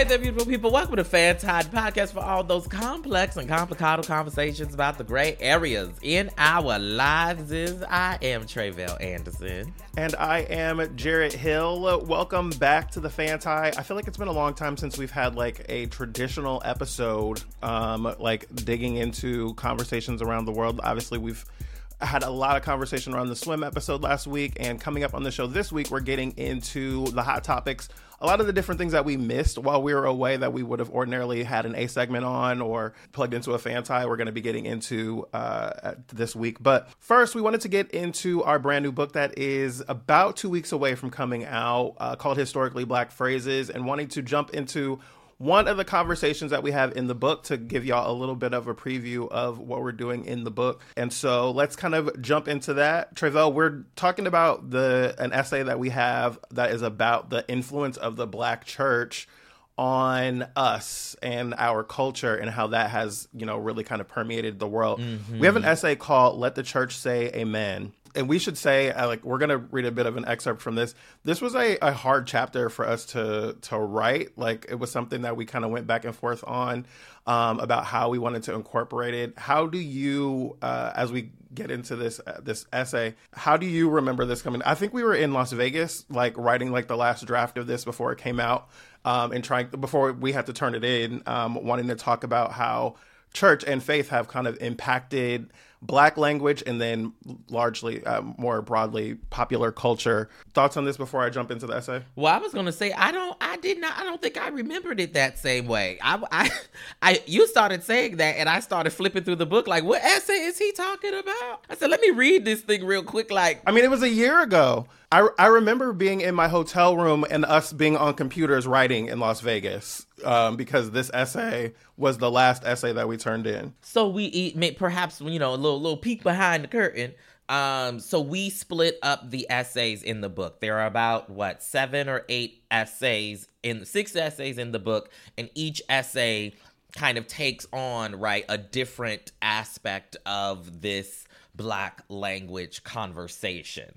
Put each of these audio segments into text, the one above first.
Hey there, beautiful people. Welcome to Fanti Podcast for all those complex and complicado conversations about the gray areas in our lives. Is I am Tre'vell Anderson. And I am Jarrett Hill. Welcome back to the Fanti. I feel like it's been a long time since we've had like a traditional episode, um, like digging into conversations around the world. Obviously, we've had a lot of conversation around the swim episode last week, and coming up on the show this week, we're getting into the hot topics a lot of the different things that we missed while we were away that we would have ordinarily had an A segment on or plugged into a Fanti, we're going to be getting into uh, this week. But first, we wanted to get into our brand new book that is about two weeks away from coming out uh, called Historically Black Phrases and wanting to jump into one of the conversations that we have in the book to give y'all a little bit of a preview of what we're doing in the book. And so let's kind of jump into that. Tre'vell, we're talking about the an essay that we have that is about the influence of the black church on us and our culture and how that has, you know, really kind of permeated the world. Mm-hmm. We have an essay called Let the Church Say Amen and we should say uh, like we're gonna read a bit of an excerpt from this. This was a, a hard chapter for us to to write. Like it was something that we kind of went back and forth on um, about how we wanted to incorporate it. How do you uh, as we get into this uh, this essay how do you remember this coming? I think we were in las vegas like writing like the last draft of this before it came out um, and trying before we had to turn it in um, wanting to talk about how church and faith have kind of impacted black language and then largely uh, more broadly popular culture. Thoughts on this before i jump into the essay? Well i was going to say i don't i did not i don't think i remembered it that same way. I, I i you started saying that and i started flipping through the book like what essay is he talking about? I said let me read this thing real quick like i mean it was a year ago. I, I remember being in my hotel room and us being on computers writing in Las Vegas um, because this essay was the last essay that we turned in. So we eat, perhaps you know a little little peek behind the curtain. Um, so we split up the essays in the book. There are about what seven or eight essays in six essays in the book, and each essay kind of takes on right a different aspect of this black language conversation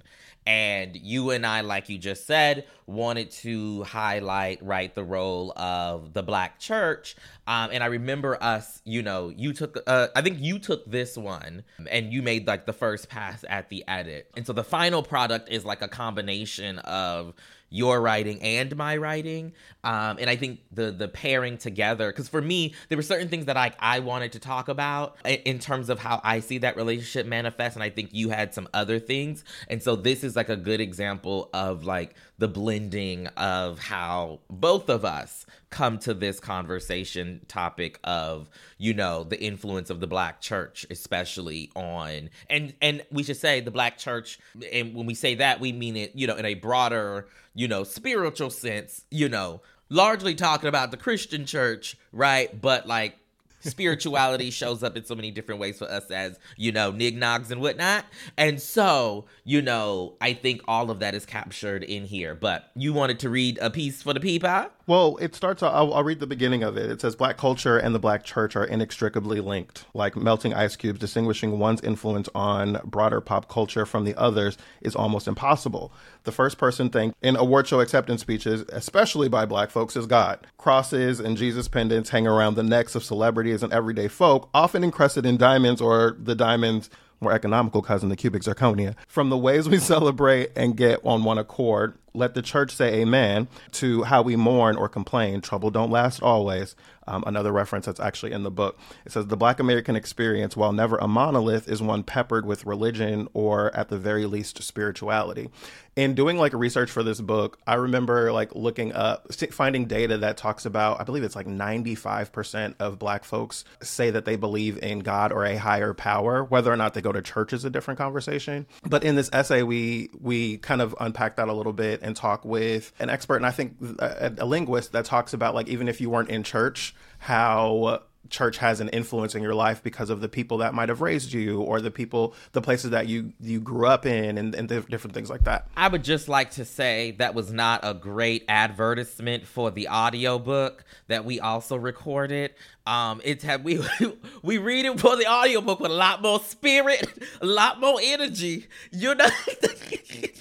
and you and I, like you just said, wanted to highlight right the role of the black church. Um, and I remember us, you know, you took, uh, I think you took this one and you made like the first pass at the edit. And so the final product is like a combination of your writing and my writing. Um, and i think the the pairing together because for me there were certain things that I, I wanted to talk about in terms of how i see that relationship manifest and i think you had some other things. And so this is like a good example of like the blending of how both of us come to this conversation topic of you know the influence of the black church especially on and and we should say the black church and when we say that we mean it you know in a broader you know spiritual sense you know largely talking about the christian church right? But like spirituality shows up in so many different ways for us as, you know, nignogs and whatnot. And so, you know, I think all of that is captured in here. But you wanted to read a piece for the people? Well, it starts, I'll, I'll, read the beginning of it. It says, Black culture and the Black church are inextricably linked. Like melting ice cubes, distinguishing one's influence on broader pop culture from the others is almost impossible. The first person thanked in award show acceptance speeches, especially by Black folks, is God. Crosses and Jesus pendants hang around the necks of celebrities and everyday folk, often encrusted in diamonds or the diamonds more economical cousin, the cubic zirconia. From the ways we celebrate and get on one accord, let the church say amen to how we mourn or complain. Trouble don't last always. Um, another reference that's actually in the book. It says the Black American experience, while never a monolith, is one peppered with religion or at the very least spirituality. In doing like research for this book, I remember like looking up, finding data that talks about, I believe it's like 95% of Black folks say that they believe in God or a higher power. Whether or not they go to church is a different conversation. But in this essay, we we kind of unpack that a little bit and talk with an expert, and I think a, a linguist that talks about like even if you weren't in church how church has an influence in your life because of the people that might have raised you or the people the places that you you grew up in and, and different things like that. I would just like to say that was not a great advertisement for the audiobook that we also recorded. Um it's had we we read it for the audiobook with a lot more spirit a lot more energy you know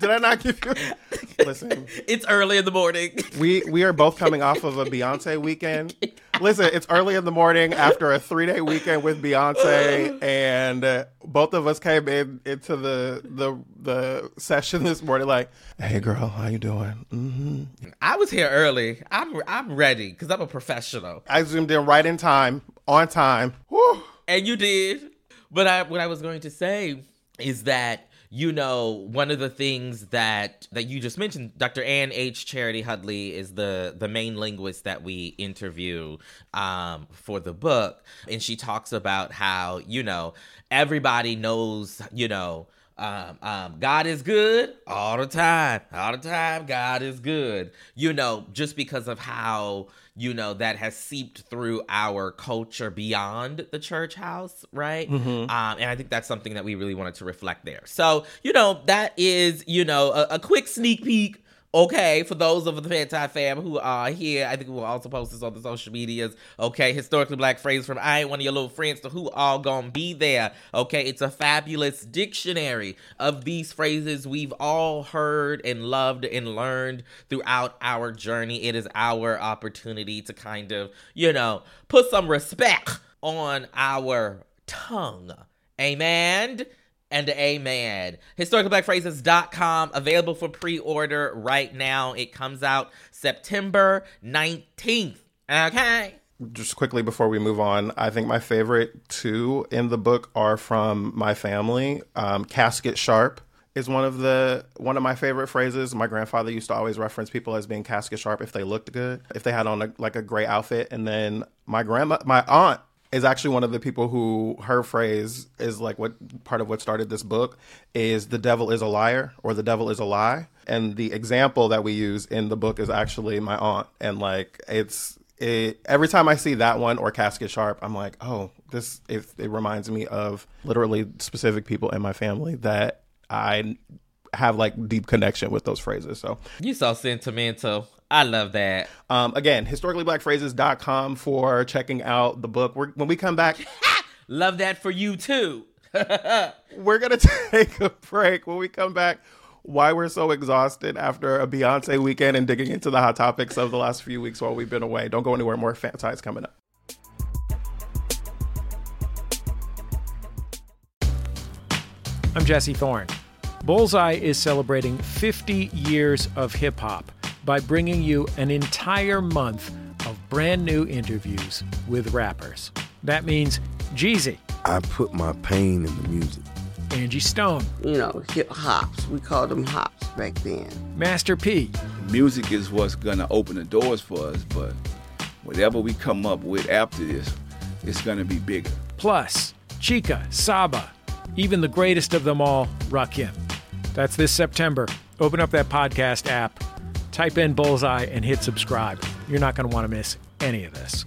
did i not give you Listen, it's early in the morning. we we are both coming off of a Beyonce weekend. Listen, it's early in the morning after a three day weekend with Beyonce, and uh, both of us came in into the the the session this morning like, "Hey, girl, how you doing?" Mm-hmm. I was here early. I'm I'm ready because I'm a professional. I zoomed in right in time, on time. Whew. And you did. But I what I was going to say is that you know one of the things that that you just mentioned dr Anne H. Charity Hudley is the the main linguist that we interview um, for the book. And she talks about how you know everybody knows you know um, um, God is good all the time. All the time, God is good. You know, just because of how, you know, that has seeped through our culture beyond the church house, right? Mm-hmm. Um, and I think that's something that we really wanted to reflect there. So, you know, that is, you know, a, a quick sneak peek Okay, for those of the Fanti fam who are here, I think we'll also post this on the social medias. Okay, historically black phrase from I ain't one of your little friends to who all gonna be there. Okay, it's a fabulous dictionary of these phrases we've all heard and loved and learned throughout our journey. It is our opportunity to kind of, you know, put some respect on our tongue. Amen and amen. HistoricallyBlackPhrases.com, available for pre order right now. It comes out September 19th. Okay. Just quickly before we move on, I think my favorite two in the book are from my family. Um, Casket sharp is one of the one of my favorite phrases. My grandfather used to always reference people as being casket sharp if they looked good, if they had on a, like a gray outfit. And then my grandma, my aunt is actually one of the people who her phrase is like what part of what started this book is the devil is a liar or the devil is a lie and the example that we use in the book is actually my aunt and like it's it, every time I see that one or Casket Sharp, I'm like, oh, this it, it reminds me of literally specific people in my family that I have like deep connection with those phrases. So you so sentimental. I love that. Um, again, historicallyblackphrases.com for checking out the book. We're, when we come back, love that for you too. we're going to take a break. When we come back, why we're so exhausted after a Beyonce weekend and digging into the hot topics of the last few weeks while we've been away. Don't go anywhere. More Fantis coming up. I'm Jesse Thorn. Bullseye is celebrating 50 years of hip hop by bringing you an entire month of brand new interviews with rappers. That means Jeezy. I put my pain in the music. Angie Stone. You know, hip hops. We called them hops back then. Master P. Music is what's gonna open the doors for us, but whatever we come up with after this, it's gonna be bigger. Plus, Chika, Saba, even the greatest of them all, Rakim. That's this September. Open up that podcast app type in Bullseye and hit subscribe. You're not going to want to miss any of this.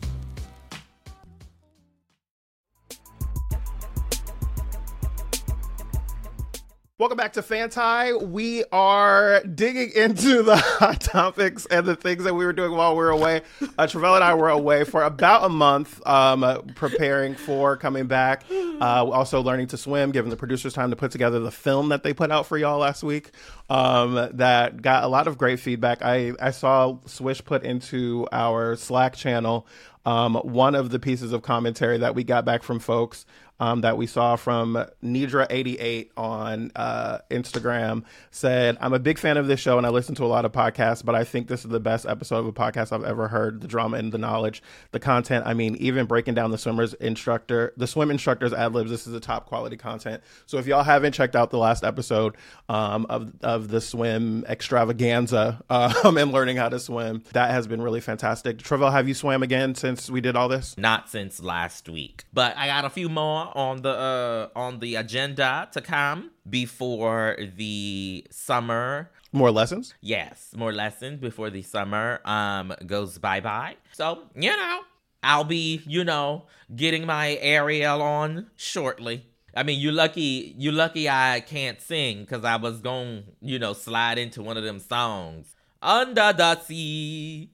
Welcome back to Fanti. We are digging into the hot topics and the things that we were doing while we were away. Uh, Tre'vell and I were away for about a month, um, uh, preparing for coming back. Uh, also learning to swim, giving the producers time to put together the film that they put out for y'all last week. Um, that got a lot of great feedback. I I saw Swish put into our Slack channel um, one of the pieces of commentary that we got back from folks um, that we saw from Nidra88 on uh, Instagram said, I'm a big fan of this show and I listen to a lot of podcasts, but I think this is the best episode of a podcast I've ever heard. The drama and the knowledge, the content. I mean, even breaking down the swimmer's instructor, the swim instructor's ad libs, this is a top quality content. So if y'all haven't checked out the last episode um, of, of the swim extravaganza um, and learning how to swim, that has been really fantastic. Tre'vell, have you swam again since we did all this? Not since last week, but I got a few more on the uh, on the agenda to come before the summer. More lessons? Yes, more lessons before the summer um goes bye bye. So you know, I'll be you know getting my Ariel on shortly. I mean, you lucky, you lucky I can't sing because I was going, you know, slide into one of them songs. Under the sea,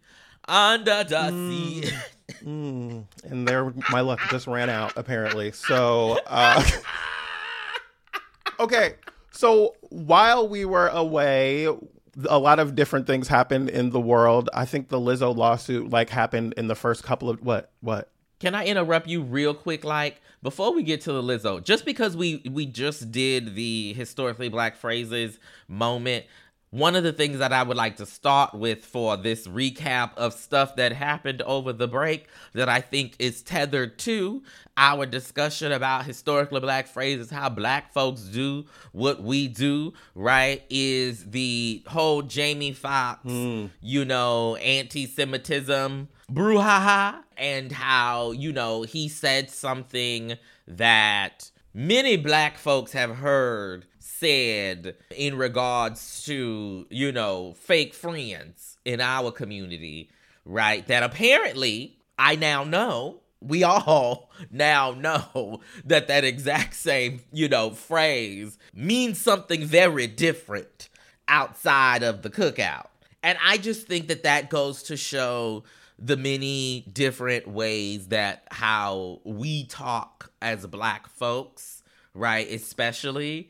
under the mm. sea. Mm, and there, my luck just ran out apparently. So, uh, okay. So while we were away, a lot of different things happened in the world. I think the Lizzo lawsuit like happened in the first couple of what what Can I interrupt you real quick? Like before we get to the Lizzo, just because we we just did the historically black phrases moment, one of the things that I would like to start with for this recap of stuff that happened over the break that I think is tethered to our discussion about historically black phrases, how black folks do what we do, right? Is the whole Jamie Foxx, hmm. you know, anti Semitism brouhaha, and how, you know, he said something that many black folks have heard said in regards to, you know, fake friends in our community, right? That apparently I now know, we all now know that that exact same, you know, phrase means something very different outside of the cookout. And I just think that that goes to show the many different ways that how we talk as black folks, right? Especially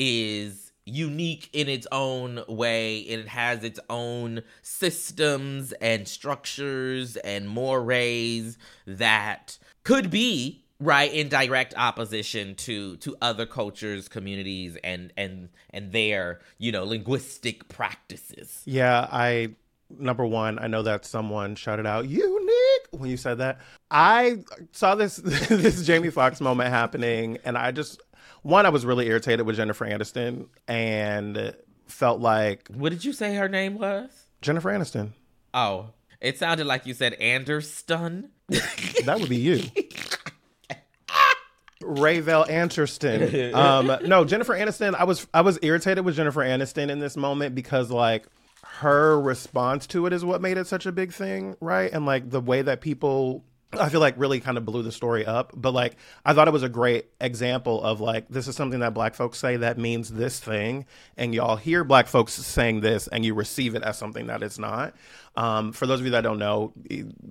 is unique in its own way and it has its own systems and structures and mores that could be right in direct opposition to to other cultures communities and and and their you know linguistic practices Yeah, I number one, I know that someone shouted out "unique" when you said that. I saw this this Jamie Foxx moment happening, and I just one, I was really irritated with Jennifer Aniston, and felt like what did you say her name was Jennifer Aniston. oh it sounded like you said Anderson. That would be you. Rayville Anderston. Um, no, Jennifer Aniston. I was I was irritated with Jennifer Aniston in this moment because like her response to it is what made it such a big thing, right? And like the way that people I feel like really kind of blew the story up. But like I thought it was a great example of like this is something that black folks say that means this thing, and y'all hear black folks saying this and you receive it as something that it's not. Um, for those of you that don't know,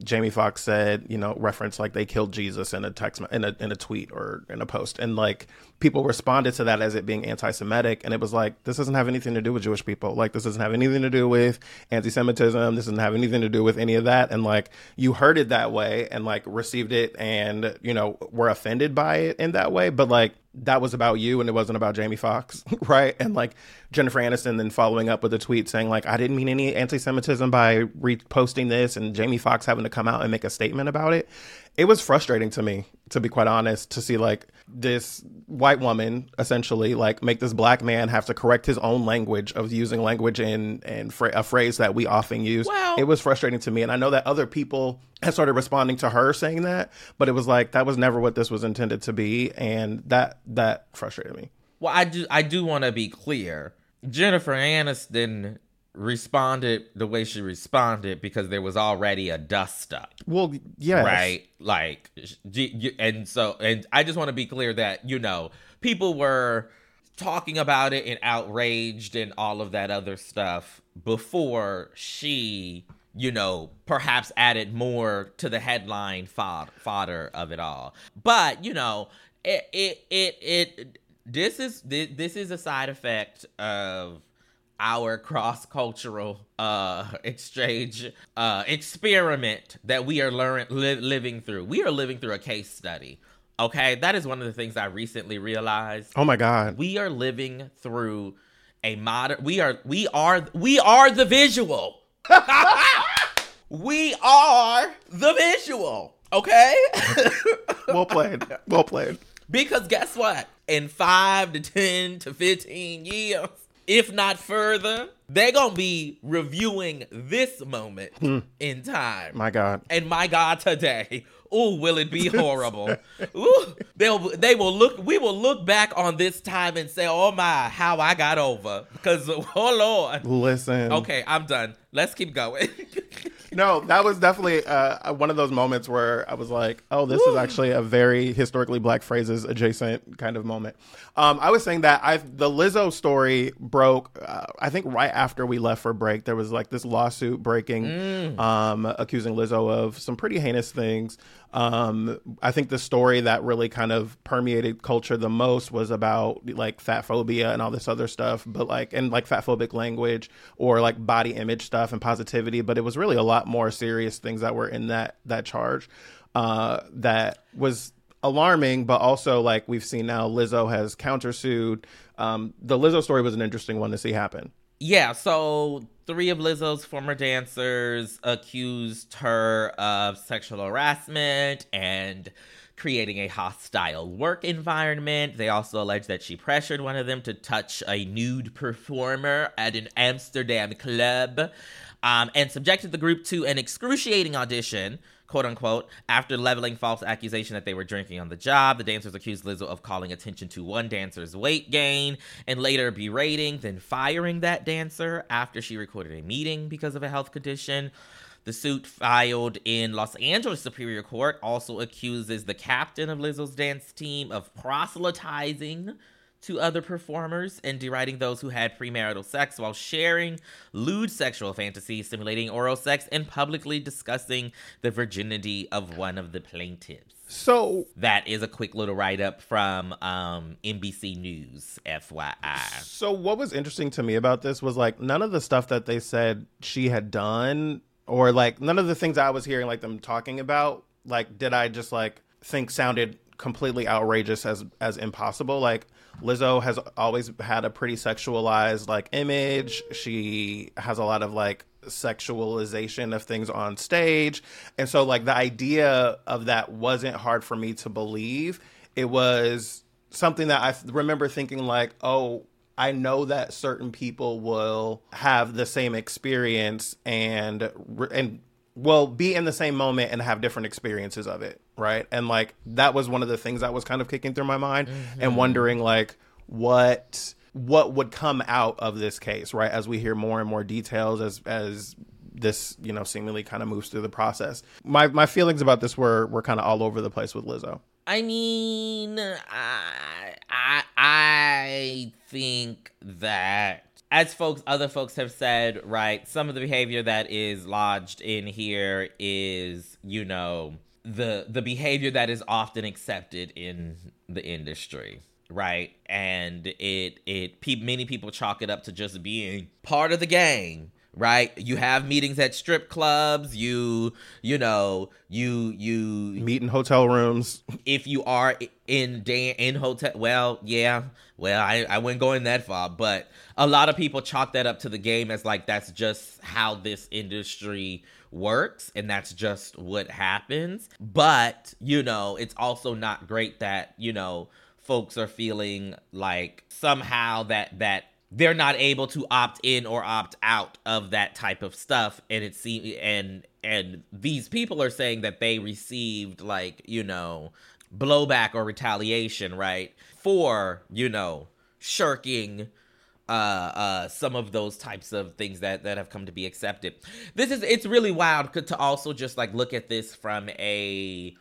Jamie Foxx said, you know, reference like they killed Jesus in a text in a in a tweet or in a post, and like people responded to that as it being anti-Semitic, and it was like this doesn't have anything to do with Jewish people. Like this doesn't have anything to do with anti-Semitism. This doesn't have anything to do with any of that. And like you heard it that way, and like received it, and you know were offended by it in that way, but like that was about you and it wasn't about Jamie Foxx, right? And like Jennifer Aniston then following up with a tweet saying like I didn't mean any anti-Semitism by reposting this and Jamie Foxx having to come out and make a statement about it. It was frustrating to me, to be quite honest, to see like this white woman essentially like make this black man have to correct his own language of using language in and fra- a phrase that we often use. Well- it was frustrating to me, and I know that other people have started responding to her saying that, but it was like that was never what this was intended to be, and that that frustrated me. Well, I do I do want to be clear. Jennifer Aniston responded the way she responded because there was already a dust up, Well, yes, right? Like, and so, and I just want to be clear that you know people were talking about it and outraged and all of that other stuff before she, you know, perhaps added more to the headline fod- fodder of it all. But you know, it it it, it this is this is a side effect of our cross-cultural uh exchange uh experiment that we are learn li- living through we are living through a case study okay that is one of the things i recently realized Oh my god. we are living through a modern we are we are we are the visual we are the visual okay well played. Well played. because guess what in 5 to 10 to 15 years if not further they're gonna be reviewing this moment hmm. in time My god. and my God, today, ooh, will it be horrible? ooh, they'll they will look. We will look back on this time and say, "Oh my, how I got over." Because oh Lord. Listen. Okay, I'm done. Let's keep going. No, that was definitely uh, one of those moments where I was like, "Oh, this is actually a very historically black phrases adjacent kind of moment." Um, I was saying that I the Lizzo story broke. Uh, I think right after we left for break, there was like this lawsuit breaking, um, accusing Lizzo of some pretty heinous things. Um, I think the story that really kind of permeated culture the most was about like fat phobia and all this other stuff, but like and like fat phobic language or like body image stuff and positivity. But it was really a lot more serious things that were in that that charge uh, that was alarming, but also like we've seen now, Lizzo has countersued. Um, the Lizzo story was an interesting one to see happen. Yeah, so three of Lizzo's former dancers accused her of sexual harassment and creating a hostile work environment. They also allege that she pressured one of them to touch a nude performer at an Amsterdam club um, and subjected the group to an excruciating audition quote unquote, after leveling false accusation that they were drinking on the job. The dancers accused Lizzo of calling attention to one dancer's weight gain and later berating, then firing that dancer after she recorded a meeting because of a health condition. The suit filed in Los Angeles Superior Court also accuses the captain of Lizzo's dance team of proselytizing to other performers and deriding those who had premarital sex while sharing lewd sexual fantasies, simulating oral sex, and publicly discussing the virginity of one of the plaintiffs. So that is a quick little write up from um, NBC News, FYI. So what was interesting to me about this was like none of the stuff that they said she had done, or like none of the things I was hearing like them talking about, like did I just like think sounded completely outrageous as as impossible. Like Lizzo has always had a pretty sexualized like image. She has a lot of like sexualization of things on stage. And so like the idea of that wasn't hard for me to believe. It was something that I remember thinking like, "Oh, I know that certain people will have the same experience and and will be in the same moment and have different experiences of it, right? And like that was one of the things that was kind of kicking through my mind mm-hmm. and wondering like what what would come out of this case, right? As we hear more and more details as as this, you know, seemingly kind of moves through the process. My my feelings about this were were kind of all over the place with Lizzo. I mean, I I I think that as folks other folks have said right some of the behavior that is lodged in here is you know the the behavior that is often accepted in the industry right? And it it pe- many people chalk it up to just being part of the game right? You have meetings at strip clubs. You you know you you meet in hotel rooms. If you are in day in hotel well yeah. Well I, I wouldn't go in that far but a lot of people chalk that up to the game as like that's just how this industry works and that's just what happens. But you know it's also not great that you know folks are feeling like somehow that that they're not able to opt in or opt out of that type of stuff. And it seems and and these people are saying that they received like you know blowback or retaliation right for you know shirking uh uh some of those types of things that that have come to be accepted. This is it's really wild to also just like look at this from a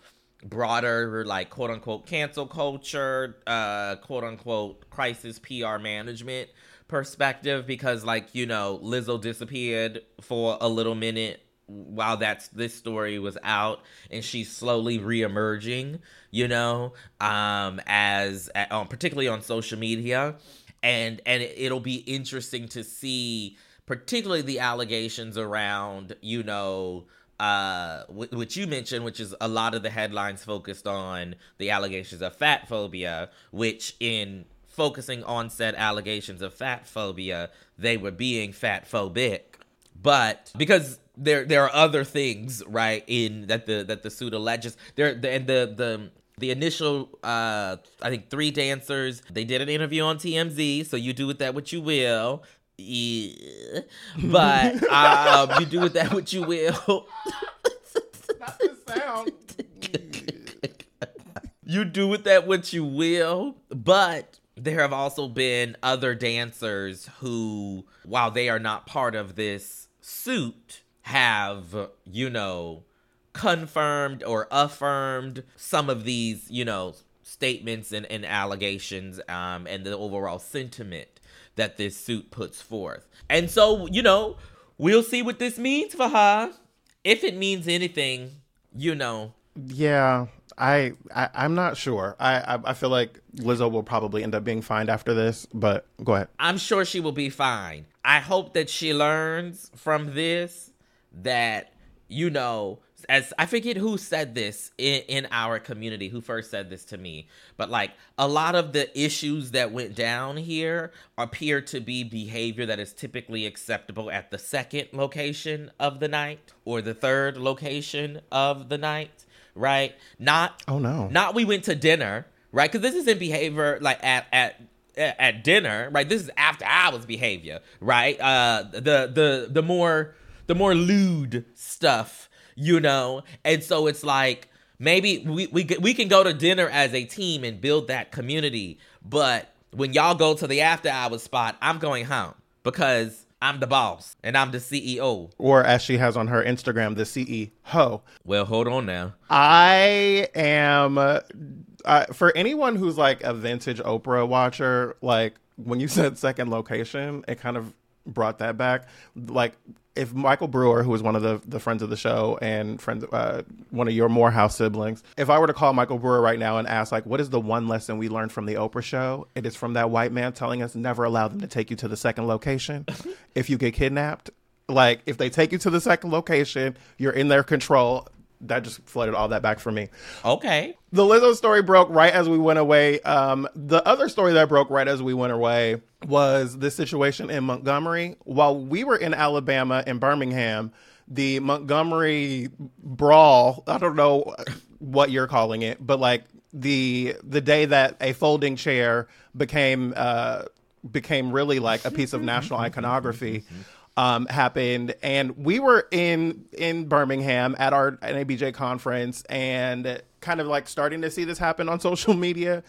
broader like quote unquote cancel culture uh quote unquote crisis pr management perspective because like you know lizzo disappeared for a little minute while that's this story was out and she's slowly reemerging you know um as um, particularly on social media. And and it'll be interesting to see particularly the allegations around you know uh which you mentioned which is a lot of the headlines focused on the allegations of fat phobia which in focusing on said allegations of fat phobia. They were being fat phobic. But because there there are other things right in that the that the suit alleges there the, and the the the initial uh i think three dancers they did an interview on tmz so you do with that what you will. Yeah. but um you do with that what you will. Not the sound. You do with that what you will but there have also been other dancers who while they are not part of this suit have you know confirmed or affirmed some of these, you know, statements and, and allegations um, and the overall sentiment that this suit puts forth. And so, you know, we'll see what this means for her. If it means anything, you know, Yeah, I, I I'm not sure. I, I I feel like Lizzo will probably end up being fined after this. But go ahead. I'm sure she will be fine. I hope that she learns from this that you know as I forget who said this in, in our community, who first said this to me, but like a lot of the issues that went down here appear to be behavior that is typically acceptable at the second location of the night or the third location of the night, right? Not Oh no. not we went to dinner, right? Because this isn't behavior like at at at dinner, right? This is after hours behavior, right? Uh, the the the more the more lewd stuff, you know, and so it's like maybe we we we can go to dinner as a team and build that community, but when y'all go to the after hours spot, I'm going home because I'm the boss and I'm the CEO. Or as she has on her Instagram, the CEO. Well, hold on now. I am uh, uh, for anyone who's like a vintage Oprah watcher. Like when you said second location, it kind of brought that back. Like if Michael Brewer, who was one of the the friends of the show and friends, uh, one of your Morehouse siblings, if I were to call Michael Brewer right now and ask like, what is the one lesson we learned from the Oprah show? It is from that white man telling us never allow them to take you to the second location if you get kidnapped. Like if they take you to the second location, you're in their control. That just flooded all that back for me. Okay. The Lizzo story broke right as we went away. Um, the other story that broke right as we went away was the situation in Montgomery. While we were in Alabama in Birmingham, the Montgomery brawl, I don't know what you're calling it, but like the the day that a folding chair became uh became really like a piece of national iconography um, happened, and we were in in Birmingham at our NABJ conference, and kind of like starting to see this happen on social media.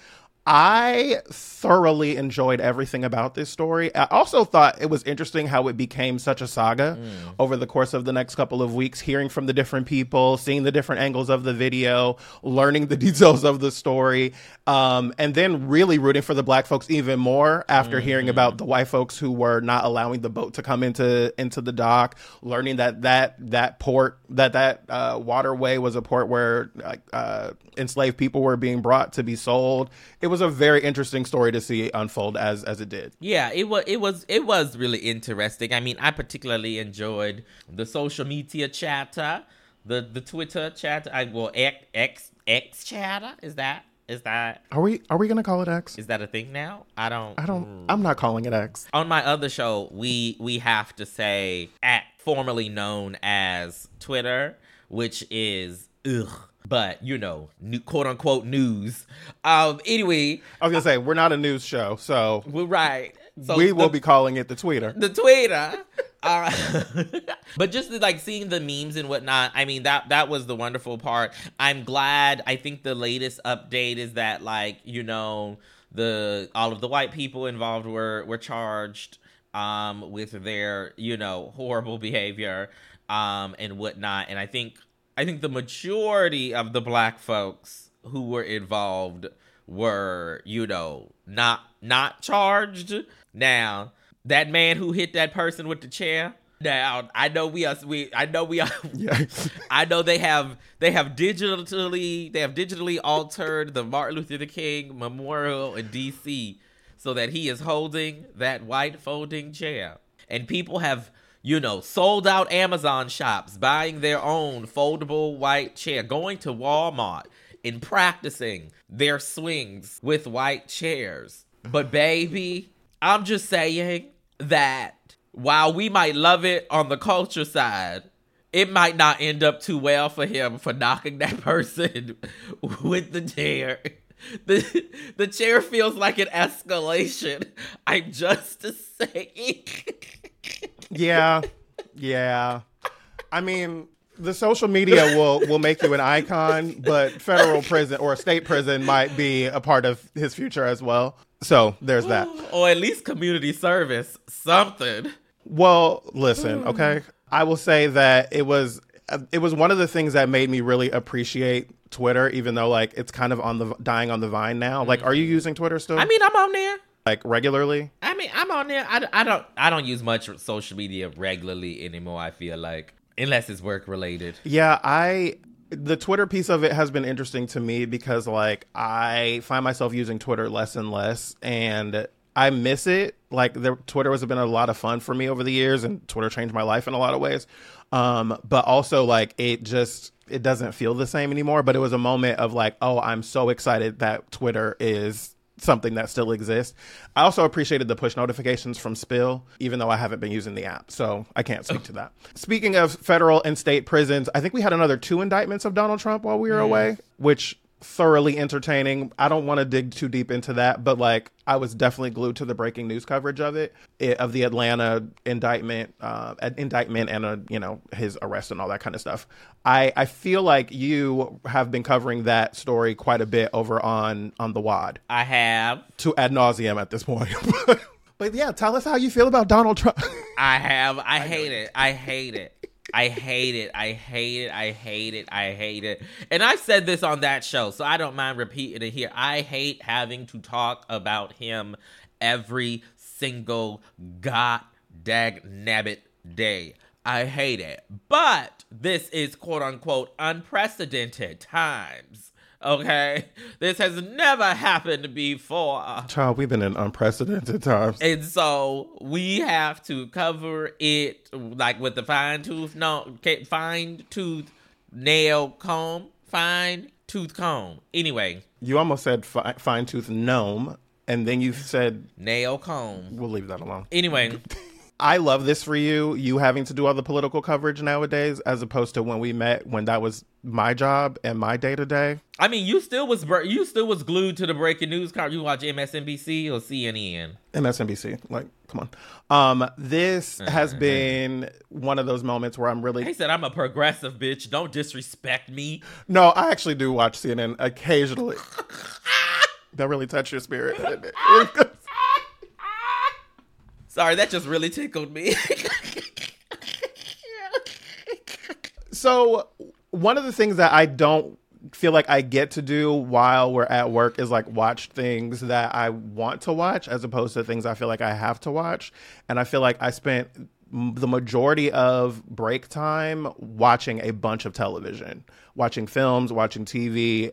I thoroughly enjoyed everything about this story. I also thought it was interesting how it became such a saga over the course of the next couple of weeks, hearing from the different people, seeing the different angles of the video, learning the details of the story, um, and then really rooting for the black folks even more after hearing about the white folks who were not allowing the boat to come into into the dock, learning that that that port that that uh, waterway was a port where like uh, enslaved people were being brought to be sold. It was a very interesting story to see unfold as as it did. Yeah, it was it was it was really interesting. I mean, I particularly enjoyed the social media chatter, the the Twitter chatter. I well X X X chatter. Is that is that Are we are we gonna call it X? is that a thing now? I don't I don't. I'm not calling it X. on my other show, we we have to say at formerly known as Twitter, which is ugh, but you know, new, quote unquote news. Um, anyway, I was gonna say we're not a news show, so we're right. So we will the- be calling it the tweeter. the Twitter. Uh, but just like seeing the memes and whatnot, I mean that that was the wonderful part. I'm glad. I think the latest update is that like you know the all of the white people involved were were charged um with their you know horrible behavior um and whatnot. And I think I think the majority of the black folks who were involved were you know not not charged now that man who hit that person with the chair. Now i know we are we i know we are Yeah. i know they have they have digitally they have digitally altered the martin luther king memorial in dc so that he is holding that white folding chair. And people have you know sold out amazon shops buying their own foldable white chair going to walmart and practicing their swings with white chairs. But baby i'm just saying that while we might love it on the culture side it might not end up too well for him for knocking that person with the chair. The the chair feels like an escalation. I'm just saying. yeah, yeah. I mean, the social media will will make you an icon, but federal prison or state prison might be a part of his future as well. So there's that. or at least community service, something. Well, listen, okay. I will say that it was it was one of the things that made me really appreciate Twitter, even though like it's kind of on the dying on the vine now. Like, are you mm-hmm. using Twitter still? I mean, I'm on there. like regularly? I mean, I'm on there. I, I don't I don't use much social media regularly anymore. I feel like unless it's work related. Yeah, I the Twitter piece of it has been interesting to me because like I find myself using Twitter less and less and I miss it. Like the Twitter has been a lot of fun for me over the years and Twitter changed my life in a lot of ways. Um but also like it just it doesn't feel the same anymore, but it was a moment of like, oh, I'm so excited that Twitter is something that still exists. I also appreciated the push notifications from Spill, even though I haven't been using the app, so I can't speak to that. Speaking of federal and state prisons, I think we had another two indictments of Donald Trump while we were away, which thoroughly entertaining. I don't want to dig too deep into that, but like I was definitely glued to the breaking news coverage of it, it of the Atlanta indictment, uh, indictment, and uh, you know his arrest and all that kind of stuff. I I feel like you have been covering that story quite a bit over on on the Wad I have. to ad nauseum at this point. but yeah, tell us how you feel about Donald Trump. I have. I hate it. I hate it. I hate it. I hate it. I hate it. I hate it. And I said this on that show, so I don't mind repeating it here. I hate having to talk about him every single god dag nabbit day. I hate it. But this is quote unquote unprecedented times. Okay? This has never happened before. Child, we've been in unprecedented times. And so we have to cover it like with the fine tooth no fine tooth nail comb, fine tooth comb. Anyway, You almost said fi- fine tooth gnome, and then you said nail comb. we'll leave that alone. Anyway, I love this for you, you having to do all the political coverage nowadays, as opposed to when we met, when that was my job and my day to day. I mean, you still was you still was glued to the breaking news. You watch MSNBC or CNN. MSNBC, like, come on. Um, this has been one of those moments where I'm really He said, "I'm a progressive bitch. Don't disrespect me." no, I actually do watch CNN occasionally. that really touched your spirit. Sorry, that just really tickled me. So one of the things that I don't feel like I get to do while we're at work is like watch things that I want to watch as opposed to things I feel like I have to watch. And I feel like I spent the majority of break time watching a bunch of television, watching films, watching TV.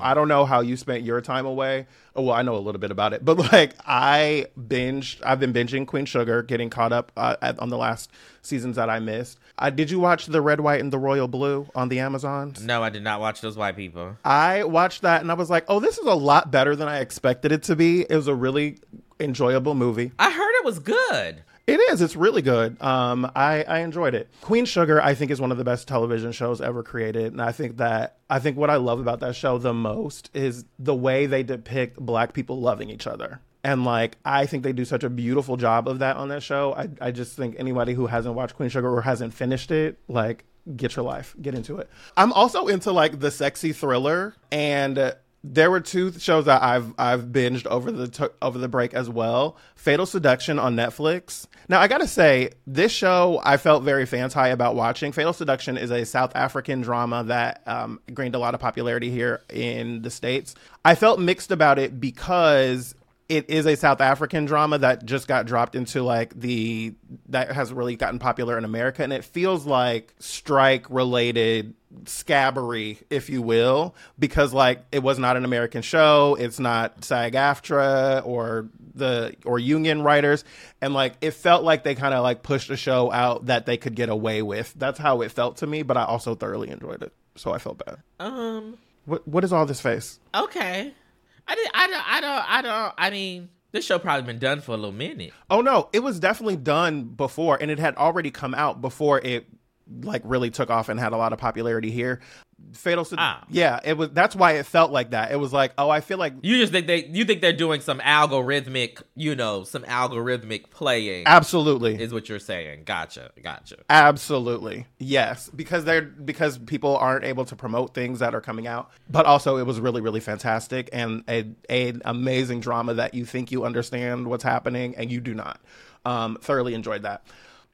I don't know how you spent your time away. Oh, well, I know a little bit about it, but like I binged, I've been binging Queen Sugar, getting caught up uh, at, on the last seasons that I missed. Uh, did you watch the Red, White, and the Royal Blue on the Amazons? no, I did not watch those white people. I watched that and I was like, oh, this is a lot better than I expected it to be. It was a really enjoyable movie. I heard it was good. It is. It's really good. Um, I, I enjoyed it. Queen Sugar, I think, is one of the best television shows ever created, and I think that I think what I love about that show the most is the way they depict black people loving each other. And like, I think they do such a beautiful job of that on that show. I, I just think anybody who hasn't watched Queen Sugar or hasn't finished it, like, get your life, get into it. I'm also into like the sexy thriller, and there were two shows that I've I've binged over the t- over the break as well. Fatal Seduction on Netflix. Now I gotta say, this show I felt very fancy about watching. Fatal Seduction is a South African drama that um, gained a lot of popularity here in the states. I felt mixed about it because it is a South African drama that just got dropped into like the that has really gotten popular in America, and it feels like strike related scabbery, if you will, because like it was not an American show, it's not SAG-AFTRA or the or union writers, and like it felt like they kind of like pushed a show out that they could get away with. That's how it felt to me, but I also thoroughly enjoyed it, so I felt bad. Um. What what is all this face? Okay. I did. I don't. I don't. I don't. I mean, this show probably been done for a little minute. Oh no, it was definitely done before, and it had already come out before it like really took off and had a lot of popularity here. Fatal, Sed- Ah. yeah, it was. That's why it felt like that. It was like, oh, I feel like You just think they. You think they're doing some algorithmic. You know, some algorithmic playing. absolutely, is what you're saying. Gotcha. Gotcha. absolutely, yes, because they're because people aren't able to promote things that are coming out. But also, it was really, really fantastic and a an amazing drama that you think you understand what's happening and you do not. Um, thoroughly enjoyed that.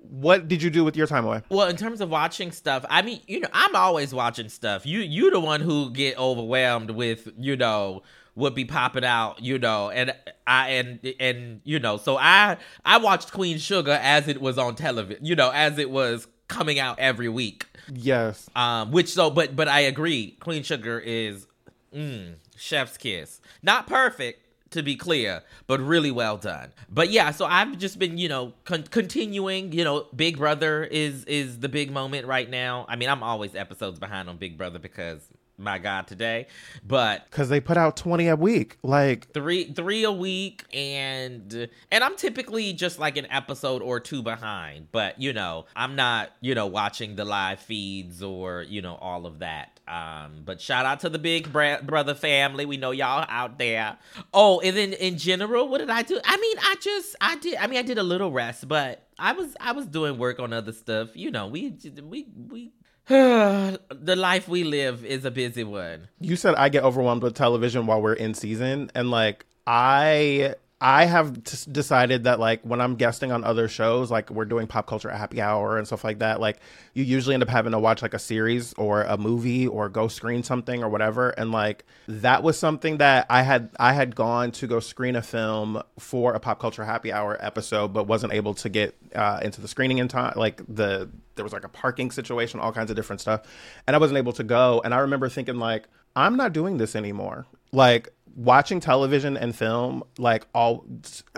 What did you do with your time away? Well, in terms of watching stuff, I mean, you know, I'm always watching stuff. You you the one who get overwhelmed with, you know, would be popping out, you know, and I and and you know, so I I watched Queen Sugar as it was on television, you know, as it was coming out every week. Yes. Um, which so, but but I agree. Queen Sugar is mm, chef's kiss. Not perfect to be clear, but really well done. But yeah, so I've just been, you know, con- continuing. You know, Big Brother is is the big moment right now. I mean, I'm always episodes behind on Big Brother because my God, today, but Because they put out 20 a week. Like, three three a week and and i'm typically just like an episode or two behind. But you know i'm not you know watching the live feeds or you know all of that. Um but shout out to the big bra- brother family. We know y'all out there. Oh and then in general what did i do? I mean i just i did i mean i did a little rest but i was i was doing work on other stuff. You know we we we the life we live is a busy one you said I get overwhelmed with television while we're in season. And like, I. I have t- decided that like when I'm guesting on other shows, like we're doing pop culture happy hour and stuff like that, like you usually end up having to watch like a series or a movie or go screen something or whatever. And like that was something that I had I had gone to go screen a film for a pop culture happy hour episode, but wasn't able to get uh, into the screening in time. Like the there was like a parking situation, all kinds of different stuff, and I wasn't able to go. And I remember thinking like I'm not doing this anymore. Like watching television and film like all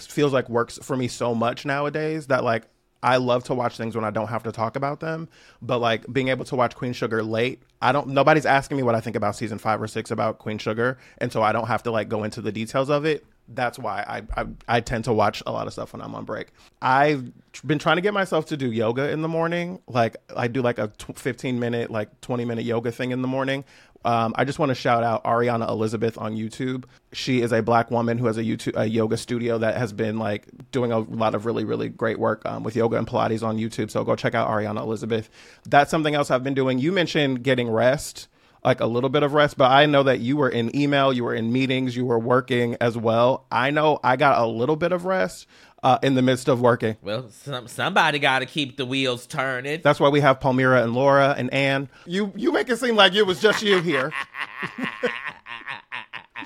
feels like works for me so much nowadays that like I love to watch things when I don't have to talk about them, but like being able to watch Queen Sugar late, I don't nobody's asking me what I think about season 5 or 6 about Queen Sugar, and so I don't have to like go into the details of it. That's why I I, I tend to watch a lot of stuff when I'm on break. I've been trying to get myself to do yoga in the morning. Like I do like a t- 15 minute like 20 minute yoga thing in the morning. Um, I just want to shout out Ariana Elizabeth on YouTube. She is a black woman who has a YouTube a yoga studio that has been like doing a lot of really really great work um, with yoga and Pilates on YouTube. So go check out Ariana Elizabeth. That's something else I've been doing. You mentioned getting rest like a little bit of rest, but I know that you were in email, you were in meetings, you were working as well. I know I got a little bit of rest uh, in the midst of working. Well, some, somebody got to keep the wheels turning. That's why we have Palmira and Laura and Anne. You you make it seem like it was just you here.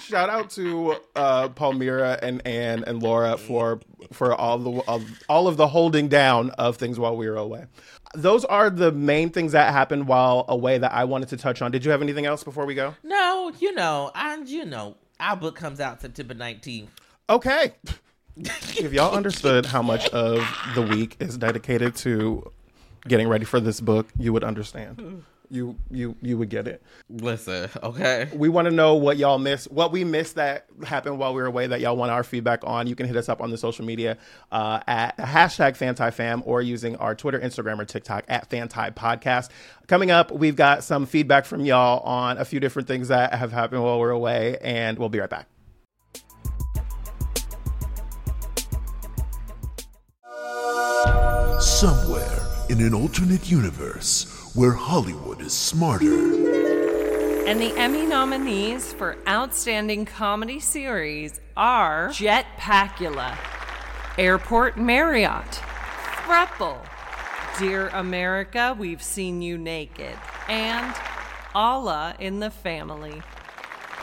Shout out to uh, Palmira and Anne and Laura for for all the all, all of the holding down of things while we were away. Those are the main things that happened while away that I wanted to touch on. Did you have anything else before we go? No, you know, and you know, our book comes out September 19th. Okay. if y'all understood how much of the week is dedicated to getting ready for this book, you would understand. You you you would get it. Listen, okay. We want to know what y'all miss, what we missed that happened while we were away that y'all want our feedback on. You can hit us up on the social media uh, at hashtag FantiFam or using our Twitter, Instagram, or TikTok at Fanti Podcast. Coming up, we've got some feedback from y'all on a few different things that have happened while we're away, and we'll be right back. Somewhere in an alternate universe where Hollywood is smarter And the Emmy nominees for Outstanding Comedy Series are Jet Pacula, Airport Marriott, Thruple, Dear America, We've Seen You Naked, and Allah in the Family.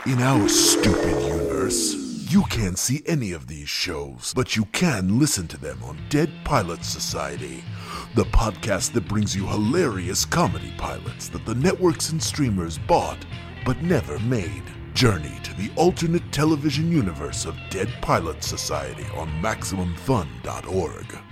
In our stupid universe, you can't see any of these shows, but you can listen to them on Dead Pilot Society, the podcast that brings you hilarious comedy pilots that the networks and streamers bought but never made. Journey to the alternate television universe of Dead Pilot Society on MaximumFun.org.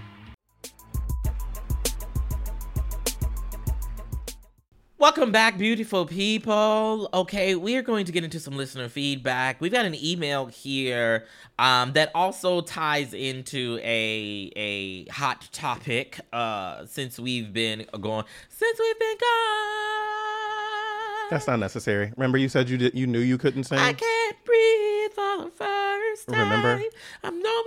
Welcome back, beautiful people. Okay, we are going to get into some listener feedback. We've got an email here um, that also ties into a a hot topic uh, since we've been going since we've been gone. That's not necessary. Remember, you said you did, you knew you couldn't sing. I can't breathe for the first time. Remember? I'm no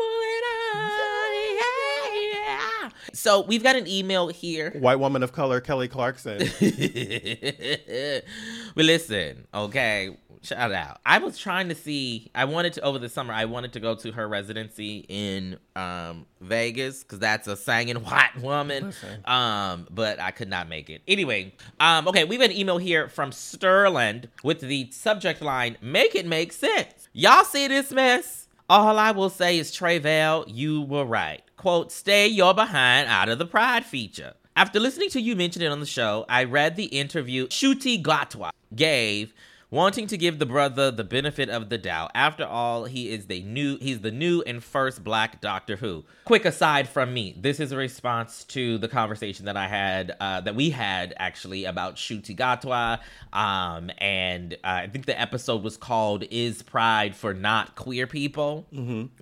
So we've got an email here. White woman of color, Kelly Clarkson. well, listen, okay. Shout out. I was trying to see. I wanted to over the summer. I wanted to go to her residency in um, Vegas because that's a singing white woman. Um, but I could not make it. Anyway, um, okay. We have got an email here from Sterling with the subject line: "Make it make sense." Y'all see this mess? All I will say is, Tre'vell, you were right. Quote: "Stay your behind out of the Pride feature." After listening to you mention it on the show, I read the interview Ncuti Gatwa gave wanting to give the brother the benefit of the doubt. After all, he is the new he's the new and first black Doctor Who. Quick aside from me, this is a response to the conversation that I had uh, that we had actually about Ncuti Gatwa, um, and uh, I think the episode was called "Is Pride for Not Queer People"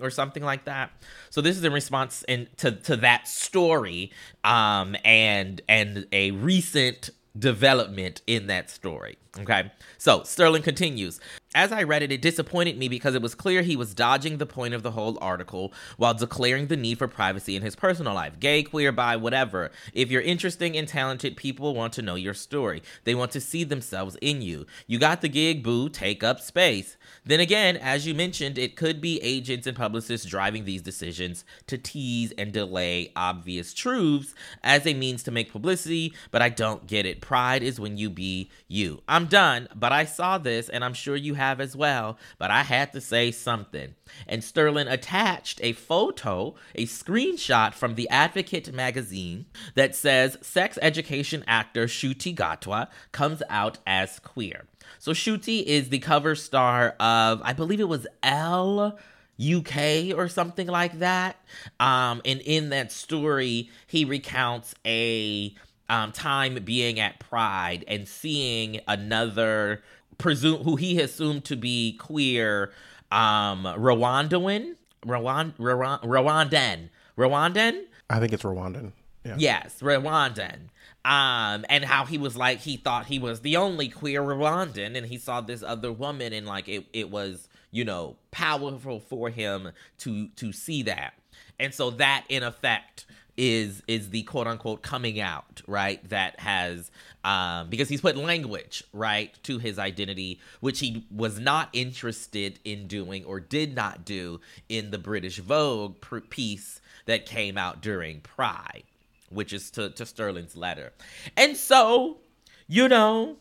or something like that. So this is in response in, to to that story, um, and and a recent development in that story. Okay. So Sterling continues. As I read it, it disappointed me because it was clear he was dodging the point of the whole article while declaring the need for privacy in his personal life. Gay, queer, bi, whatever. If you're interesting and talented, people want to know your story. They want to see themselves in you. You got the gig, boo, take up space. Then again, as you mentioned, it could be agents and publicists driving these decisions to tease and delay obvious truths as a means to make publicity, but I don't get it. Pride is when you be you. I'm done, but I saw this and I'm sure you have as well, but I had to say something. And Sterling attached a photo, a screenshot from the Advocate magazine that says sex education actor Ncuti Gatwa comes out as queer. So Ncuti is the cover star of, I believe it was Elle UK or something like that. Um, and in that story, he recounts a um, time being at Pride and seeing another presume who he assumed to be queer um Rwandan Rwand, Rwand, Rwandan Rwandan I think it's Rwandan. Yeah. Yes, Rwandan. Um, and how he was like he thought he was the only queer Rwandan, and he saw this other woman, and like it, it was you know powerful for him to to see that, and so that in effect is is the quote unquote coming out right that has um because he's put language right to his identity which he was not interested in doing or did not do in the British Vogue pr- piece that came out during Pride which is to, to Sterling's letter. And so, you know,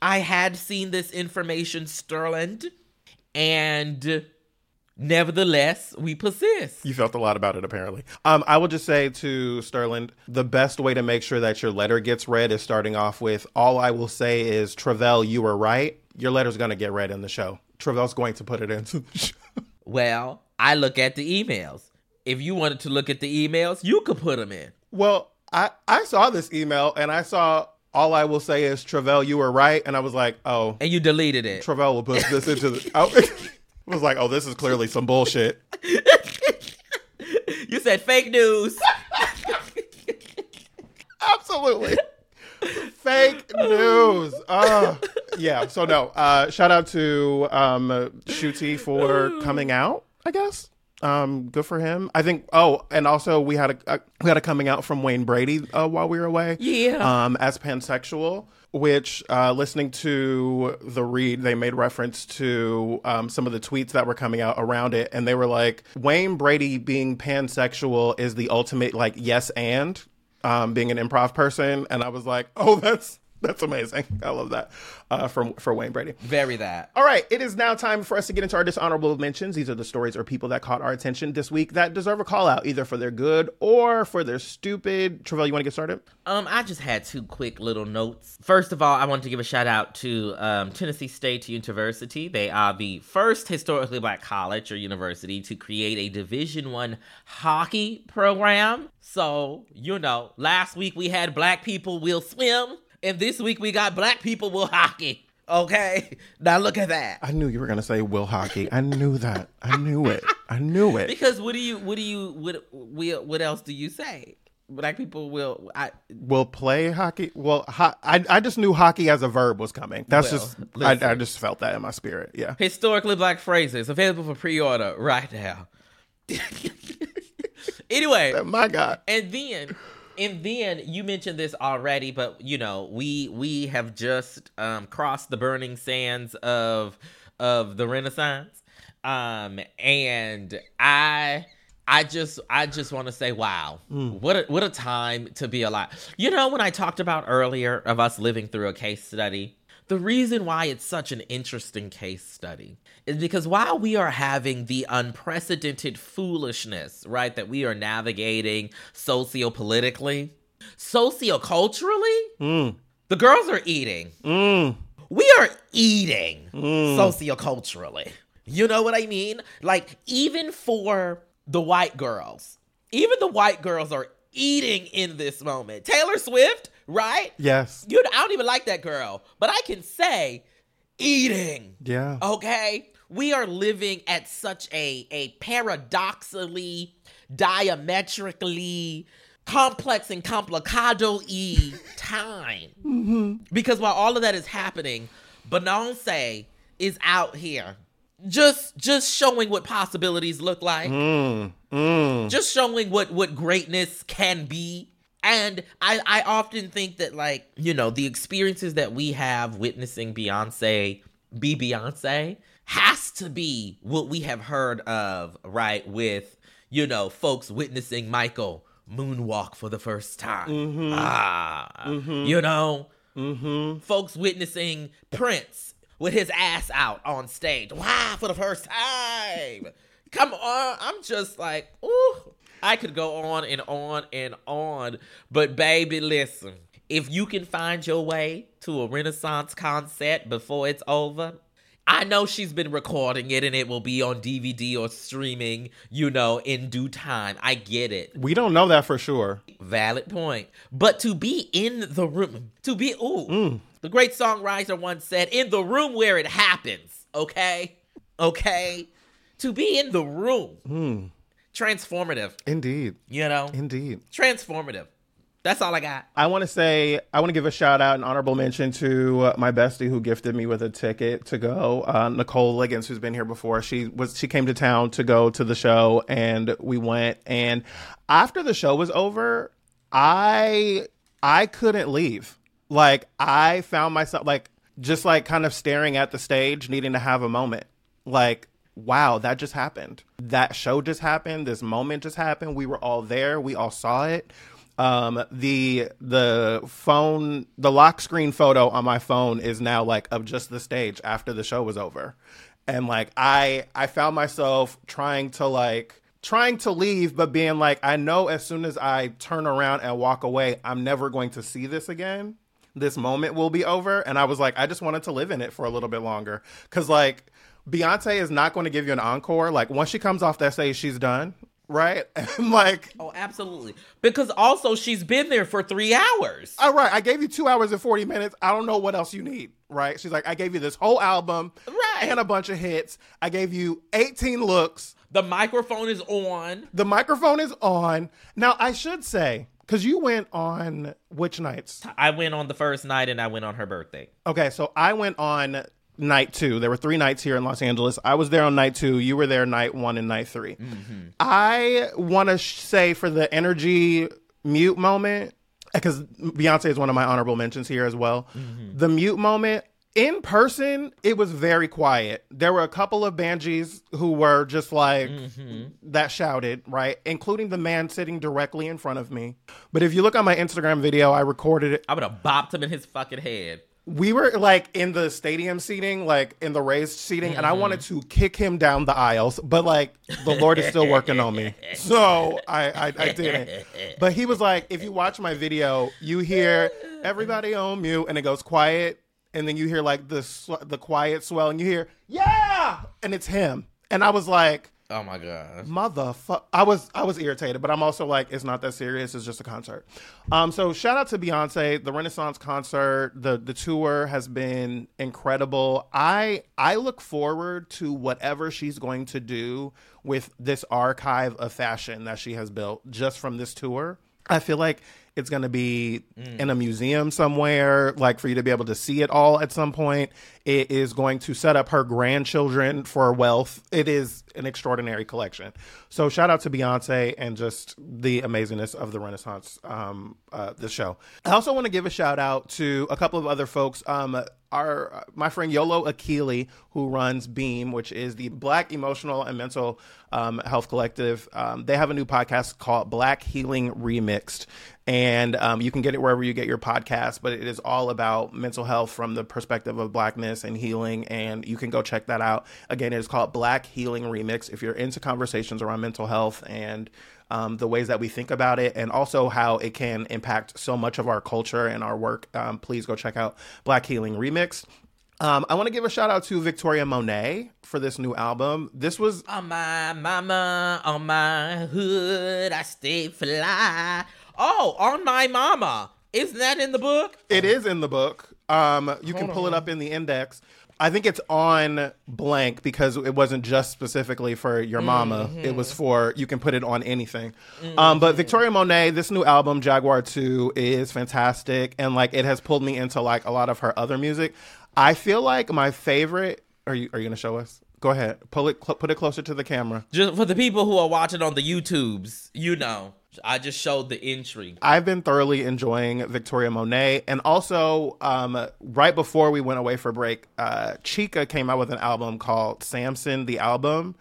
I had seen this information, Sterling, and nevertheless, we persist. You felt a lot about it, apparently. Um, I will just say to Sterling, the best way to make sure that your letter gets read is starting off with, all I will say is, Tre'vell, you were right. Your letter's going to get read in the show. Tre'vell's going to put it into the show. Well, I look at the emails. If you wanted to look at the emails, you could put them in. Well, I, I saw this email and I saw, all I will say is, Tre'vell, you were right. And I was like, oh, And you deleted it. Tre'vell will put this into the. I was like, oh, this is clearly some bullshit. You said fake news. Absolutely. Fake news. Uh, yeah. So no. Uh, shout out to um, Ncuti for coming out. I guess. Um, good for him. I think. Oh, and also we had a, a we had a coming out from Wayne Brady uh, while we were away. Yeah. Um, as pansexual. Which, uh, listening to the read, they made reference to um, some of the tweets that were coming out around it, and they were like, Wayne Brady being pansexual is the ultimate like yes and um, being an improv person, and I was like, oh, that's that's amazing. I love that uh, for for Wayne Brady. Very that. All right, it is now time for us to get into our dishonorable mentions. These are the stories or people that caught our attention this week that deserve a call out, either for their good or for their stupid. Tre'vell, you want to get started? Um, I just had two quick little notes. First of all, I want to give a shout out to um, Tennessee State University. They are the first historically black college or university to create a Division One hockey program. So you know, last week we had black people will swim, and this week we got black people will hockey. Okay, now look at that. I knew you were to say Will Hockey. I knew that. I knew it. I knew it. Because what do you, what do you, what, what, what else do you say? Black people will. I Will play hockey. Well, ho- I I just knew hockey as a verb was coming. That's Well, just I. I just felt that in my spirit. Yeah. historically black phrases available for pre-order right now. anyway, My God. and then and then you mentioned this already, but you know we we have just um, crossed the burning sands of of the Renaissance, um, and I. I just I just want to say wow. What a what a time to be alive. You know when I talked about earlier of us living through a case study, the reason why it's such an interesting case study is because while we are having the unprecedented foolishness, right, that we are navigating sociopolitically, Socioculturally, Mm. the girls are eating. Mm. We are eating socioculturally. You know what I mean? Like, even for the white girls, even the white girls are eating in this moment. Taylor Swift, right? Yes. You I don't even like that girl, but I can say eating. Yeah. Okay? We are living at such a a paradoxically, diametrically complex and complicado y time. Because while all of that is happening, Beyonce is out here just just showing what possibilities look like Mm. Mm. just showing what what greatness can be and i i often think that like you know the experiences that we have witnessing beyonce be beyonce has to be what we have heard of right with you know folks witnessing michael moonwalk for the first time ah you know Mm-hmm. folks witnessing Prince with his ass out on stage. Wow, for the first time. Come on. I'm just like, ooh. I could go on and on and on. But baby, listen. If you can find your way to a Renaissance concert before it's over, I know she's been recording it and it will be on DVD or streaming, you know, in due time. I get it. We don't know that for sure. Valid point. But to be in the room, to be, ooh, Mm. the great songwriter once said, in the room where it happens, okay? Okay? To be in the room, Mm. transformative, Indeed. you know? Indeed. Transformative. That's all I got. I want to say, I want to give a shout out and honorable mention to uh, my bestie who gifted me with a ticket to go, uh, Nicole Liggins, who's been here before. She was, she came to town to go to the show and we went. And after the show was over, I, I couldn't leave. Like, I found myself, like, just like kind of staring at the stage, needing to have a moment. Like, wow, that just happened. That show just happened. This moment just happened. We were all there. We all saw it um the the phone the lock screen photo on my phone is now like of just the stage after the show was over. And like i i found myself trying to like trying to leave but being like i know as soon as i turn around and walk away i'm never going to see this again. This moment will be over. And i was like i just wanted to live in it for a little bit longer. Because like beyonce is not going to give you an encore. Like once she comes off that stage she's done right and like Oh, absolutely. Because also she's been there for three hours. all right, I gave you two hours and 40 minutes. I don't know what else you need, right? She's like, I gave you this whole album Right. and a bunch of hits. I gave you 18 looks. The microphone is on. The microphone is on. Now, I should say, because you went on which nights? I went on the first night and I went on her birthday. Okay, so I went on night two. There were three nights here in Los Angeles. I was there on night two. You were there night one and night 3 mm-hmm. I want to sh- say for the energy mute moment, because Beyonce is one of my honorable mentions here as well. Mm-hmm. The mute moment in person, it was very quiet. There were a couple of Banshees who were just like mm-hmm. that shouted, right? Including the man sitting directly in front of me. But if you look on my Instagram video, I recorded it I would have bopped him in his fucking head. We were like in the stadium seating, like in the raised seating, and I mm-hmm. wanted to kick him down the aisles, but like the Lord is still working on me, so I, I I didn't. But he was like, if you watch my video, you hear everybody on mute, and it goes quiet, and then you hear like the sw- the quiet swell, and you hear yeah, and it's him, and I was like. Oh my god. Motherfucker. I was I was irritated, but I'm also like, it's not that serious. It's just a concert. Um, so shout out to Beyonce. The Renaissance concert, the the tour has been incredible. I I look forward to whatever she's going to do with this archive of fashion that she has built just from this tour. I feel like it's going to be in a museum somewhere, like for you to be able to see it all at some point. It is going to set up her grandchildren for wealth. It is an extraordinary collection. So shout out to Beyonce and just the amazingness of the Renaissance, um, uh, the show. I also want to give a shout out to a couple of other folks. Um, our my friend Yolo Akili, who runs Beam, which is the Black Emotional and Mental um, Health Collective. Um, they have a new podcast called Black Healing Remixed, and um, you can get it wherever you get your podcast. But it is all about mental health from the perspective of blackness and healing, and you can go check that out. Again, it is called Black Healing Remix. If you're into conversations around mental health and um, the ways that we think about it, and also how it can impact so much of our culture and our work. Um, please go check out Black Healing Remix. Um, I want to give a shout out to Victoria Monét for this new album. This was On my mama, on my hood, I stay fly. Oh, on my mama. Isn't that in the book? It is in the book. Um, you can pull it up in the index. I think it's on blank because it wasn't just specifically for your mama. It was for you can put it on anything. Um, but Victoria Monét, this new album Jaguar Two is fantastic, and like it has pulled me into like a lot of her other music. I feel like my favorite. Are you are you gonna show us? Go ahead, pull it, cl- put it closer to the camera. Just for the people who are watching on the YouTubes, you know, I just showed the entry. I've been thoroughly enjoying Victoria Monét, and also um, right before we went away for break, uh, Chika came out with an album called Samson the Album.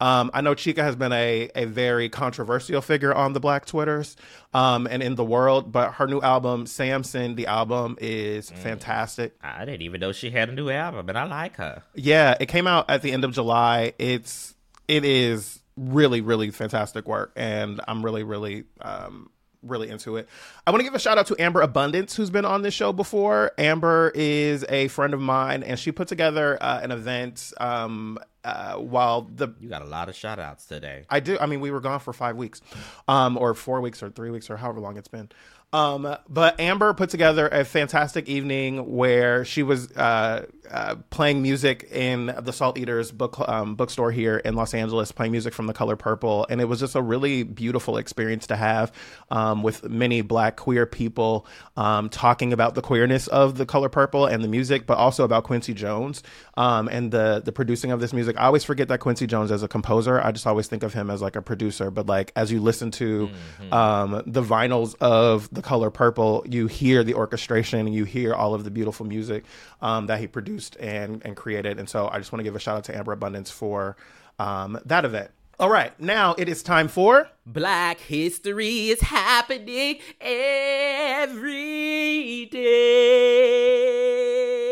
Um, I know Chika has been a, a very controversial figure on the Black Twitters um, and in the world, but her new album, Samson the Album, is fantastic. I didn't even know she had a new album, and I like her. Yeah, it came out at the end of July. It's it is really really fantastic work, and I'm really really um, really into it. I want to give a shout out to Amber Abundance, who's been on this show before. Amber is a friend of mine, and she put together uh, an event um, uh, while the You got a lot of shout outs today. I do. I mean, we were gone for five weeks, um, or four weeks, or three weeks, or however long it's been. Um, but Amber put together a fantastic evening where she was uh, uh, playing music in the Salt Eaters book um, bookstore here in Los Angeles, playing music from The Color Purple, and it was just a really beautiful experience to have um, with many Black queer people um, talking about the queerness of The Color Purple and the music, but also about Quincy Jones um, and the the producing of this music. I always forget that Quincy Jones as a composer. I just always think of him as like a producer. But like as you listen to um, the vinyls of The Color Purple, you hear the orchestration and you hear all of the beautiful music um, that he produced and and created. And so I just want to give a shout out to Amber Abundance for um, that event. All right, now it is time for Black history is happening every day.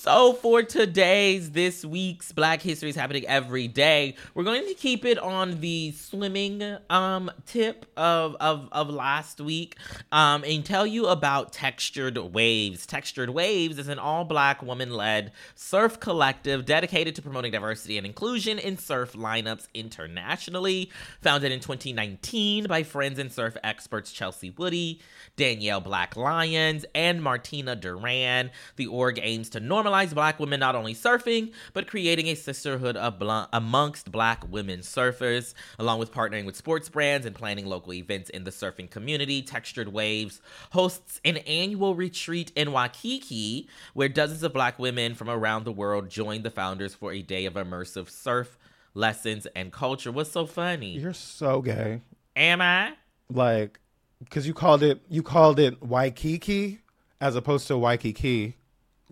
So for today's, this week's Black History is happening every day. We're going to keep it on the swimming um tip of of, of last week um and tell you about Textured Waves. Textured Waves is an all-black woman-led surf collective dedicated to promoting diversity and inclusion in surf lineups internationally. Founded in 2019 by friends and surf experts Chelsea Woody, Danielle Black Lyons, and Martina Duran. The org aims to normalize black women not only surfing, but creating a sisterhood of bl- amongst black women surfers, along with partnering with sports brands and planning local events in the surfing community. Textured Waves hosts an annual retreat in Waikiki, where dozens of black women from around the world join the founders for a day of immersive surf lessons and culture. What's so funny? You're so gay. Am I? Like, because you called it you called it Waikiki as opposed to Waikiki.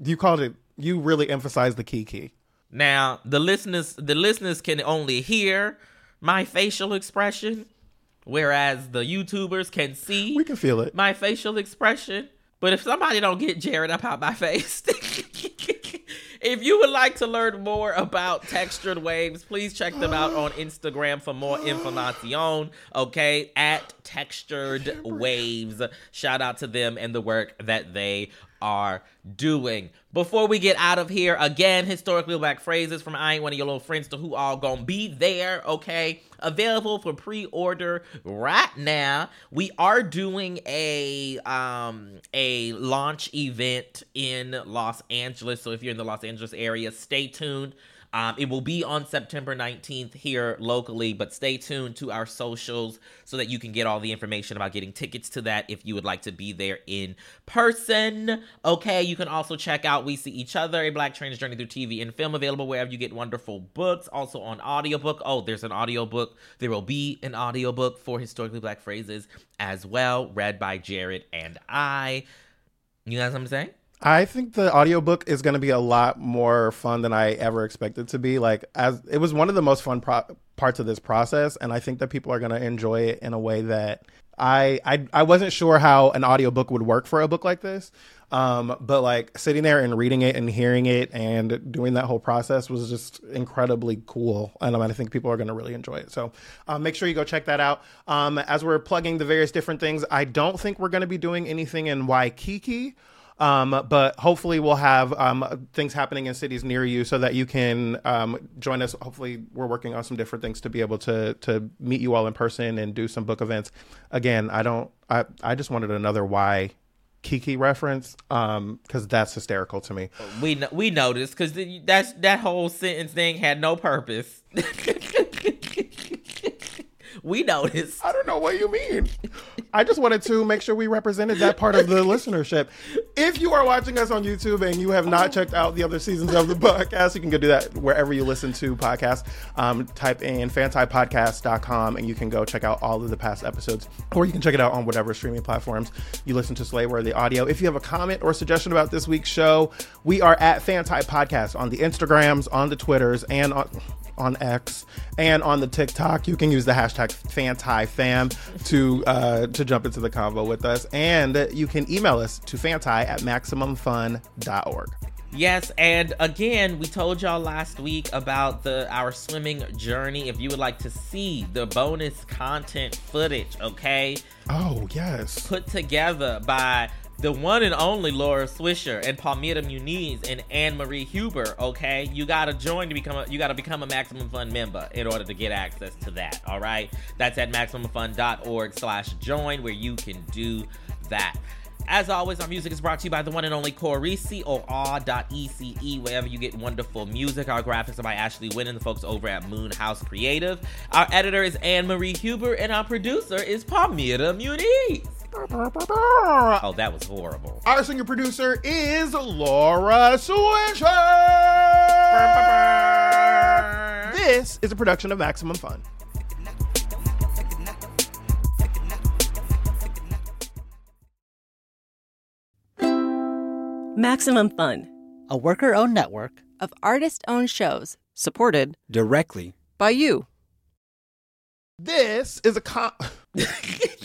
You called it. You really emphasize the kiki. Now, the listeners the listeners can only hear my facial expression, whereas the YouTubers can see We can feel it. my facial expression. But if somebody don't get Jarrett up out my face, if you would like to learn more about textured waves, please check them out on Instagram for more information. Okay, at textured waves. Shout out to them and the work that they are doing. Before we get out of here, again, historically black phrases from I ain't one of your little friends to who all gonna be there, okay? Available for pre-order right now. We are doing a um a launch event in Los Angeles. So if you're in the Los Angeles area, stay tuned. Um, it will be on September 19th here locally, but stay tuned to our socials so that you can get all the information about getting tickets to that if you would like to be there in person. Okay, you can also check out We See Each Other, a Black Trans Journey Through TV and Film available wherever you get wonderful books. Also on audiobook. Oh, there's an audiobook. There will be an audiobook for Historically Black Phrases as well, read by Jarrett and I. You got I'm say? I think the audiobook is going to be a lot more fun than I ever expected to be. Like as it was one of the most fun pro- parts of this process and I think that people are going to enjoy it in a way that I, I I wasn't sure how an audiobook would work for a book like this. Um, but like sitting there and reading it and hearing it and doing that whole process was just incredibly cool. And I think people are going to really enjoy it. So um, make sure you go check that out. Um, as we're plugging the various different things, I don't think we're going to be doing anything in Waikiki. Um, but hopefully we'll have um, things happening in cities near you so that you can um, join us. Hopefully we're working on some different things to be able to to meet you all in person and do some book events. Again, I don't. I I just wanted another why Kiki reference um because that's hysterical to me. We we noticed because that's that whole sentence thing had no purpose. we noticed. I don't know what you mean. I just wanted to make sure we represented that part of the listenership. If you are watching us on YouTube and you have not checked out the other seasons of the podcast, you can go do that wherever you listen to podcasts. Um, type in fantipodcast.com and you can go check out all of the past episodes, or you can check it out on whatever streaming platforms you listen to Slayworthy Audio. If you have a comment or suggestion about this week's show, we are at Fanti Podcast on the Instagrams, on the Twitters, and on on X and on the TikTok. You can use the hashtag FantiFam to uh, to jump into the convo with us, and you can email us to fanti at maximumfun.org. Yes, and again, we told y'all last week about the our swimming journey. If you would like to see the bonus content footage, okay? Oh yes, put together by the one and only Laura Swisher and Palmira Muniz and Anne Marie Huber. Okay, you gotta join to become a you gotta become a Maximum Fun member in order to get access to that. All right, that's at maximumfun.org/join where you can do that. As always, our music is brought to you by the one and only Corey, C-O-R.E-C-E, wherever you get wonderful music. Our graphics are by Ashley Nguyen and the folks over at Moon House Creative. Our editor is Anne Marie Huber, and our producer is Palmira Muniz. Oh, that was horrible. Our singer producer is Laura Swisher. This is a production of Maximum Fun. Maximum Fun, a worker owned network of artist owned shows supported directly by you. This is a con.